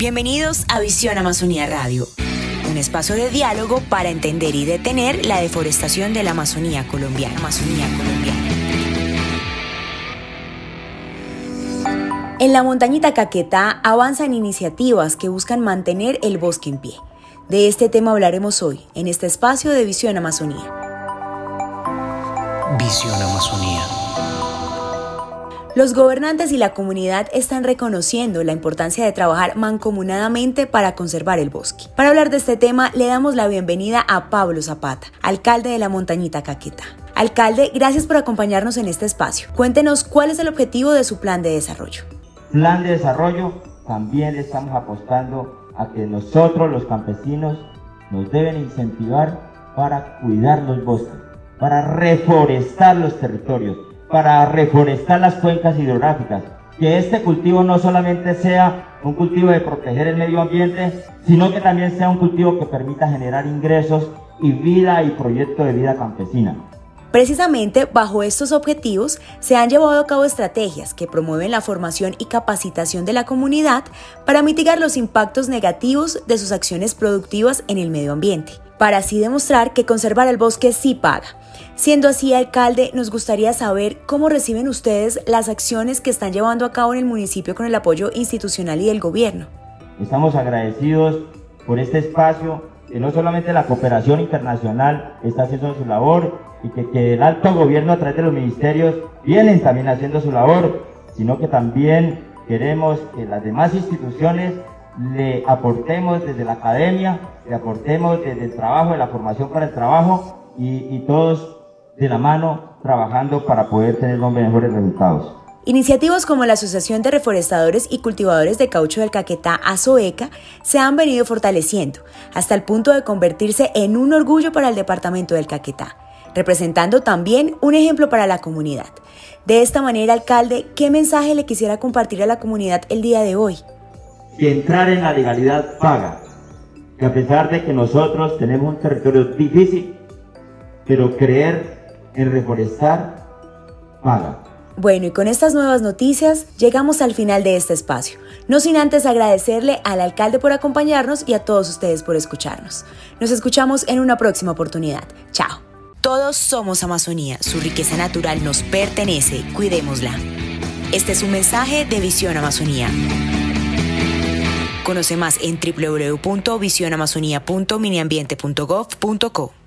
Bienvenidos a Visión Amazonía Radio, un espacio de diálogo para entender y detener la deforestación de la Amazonía colombiana. En la montañita Caquetá avanzan iniciativas que buscan mantener el bosque en pie. De este tema hablaremos hoy, en este espacio de Visión Amazonía. Visión Amazonía. Los gobernantes y la comunidad están reconociendo la importancia de trabajar mancomunadamente para conservar el bosque. Para hablar de este tema, le damos la bienvenida a Pablo Zapata, alcalde de la montañita Caqueta. Alcalde, gracias por acompañarnos en este espacio. Cuéntenos cuál es el objetivo de su plan de desarrollo. Plan de desarrollo, también estamos apostando a que nosotros los campesinos nos deben incentivar para cuidar los bosques, para reforestar los territorios, para reforestar las cuencas hidrográficas, que este cultivo no solamente sea un cultivo de proteger el medio ambiente, sino que también sea un cultivo que permita generar ingresos y vida y proyecto de vida campesina. Precisamente bajo estos objetivos se han llevado a cabo estrategias que promueven la formación y capacitación de la comunidad para mitigar los impactos negativos de sus acciones productivas en el medio ambiente, para así demostrar que conservar el bosque sí paga. Siendo así, alcalde, nos gustaría saber cómo reciben ustedes las acciones que están llevando a cabo en el municipio con el apoyo institucional y del gobierno. Estamos agradecidos por este espacio, que no solamente la cooperación internacional está haciendo su labor, y que, el alto gobierno a través de los ministerios vienen también haciendo su labor, sino que también queremos que las demás instituciones le aportemos desde la academia, le aportemos desde el trabajo, de la formación para el trabajo y, y todos de la mano trabajando para poder tener los mejores resultados. Iniciativas como la Asociación de Reforestadores y Cultivadores de Caucho del Caquetá, ASOECA, se han venido fortaleciendo, hasta el punto de convertirse en un orgullo para el departamento del Caquetá representando también un ejemplo para la comunidad. De esta manera, alcalde, ¿qué mensaje le quisiera compartir a la comunidad el día de hoy? Que entrar en la legalidad paga, que a pesar de que nosotros tenemos un territorio difícil, pero creer en reforestar paga. Bueno, y con estas nuevas noticias llegamos al final de este espacio. No sin antes agradecerle al alcalde por acompañarnos y a todos ustedes por escucharnos. Nos escuchamos en una próxima oportunidad. Chao. Todos somos Amazonía, su riqueza natural nos pertenece, cuidémosla. Este es un mensaje de Visión Amazonía. Conoce más en www.visionamazonía.miniambiente.gov.co.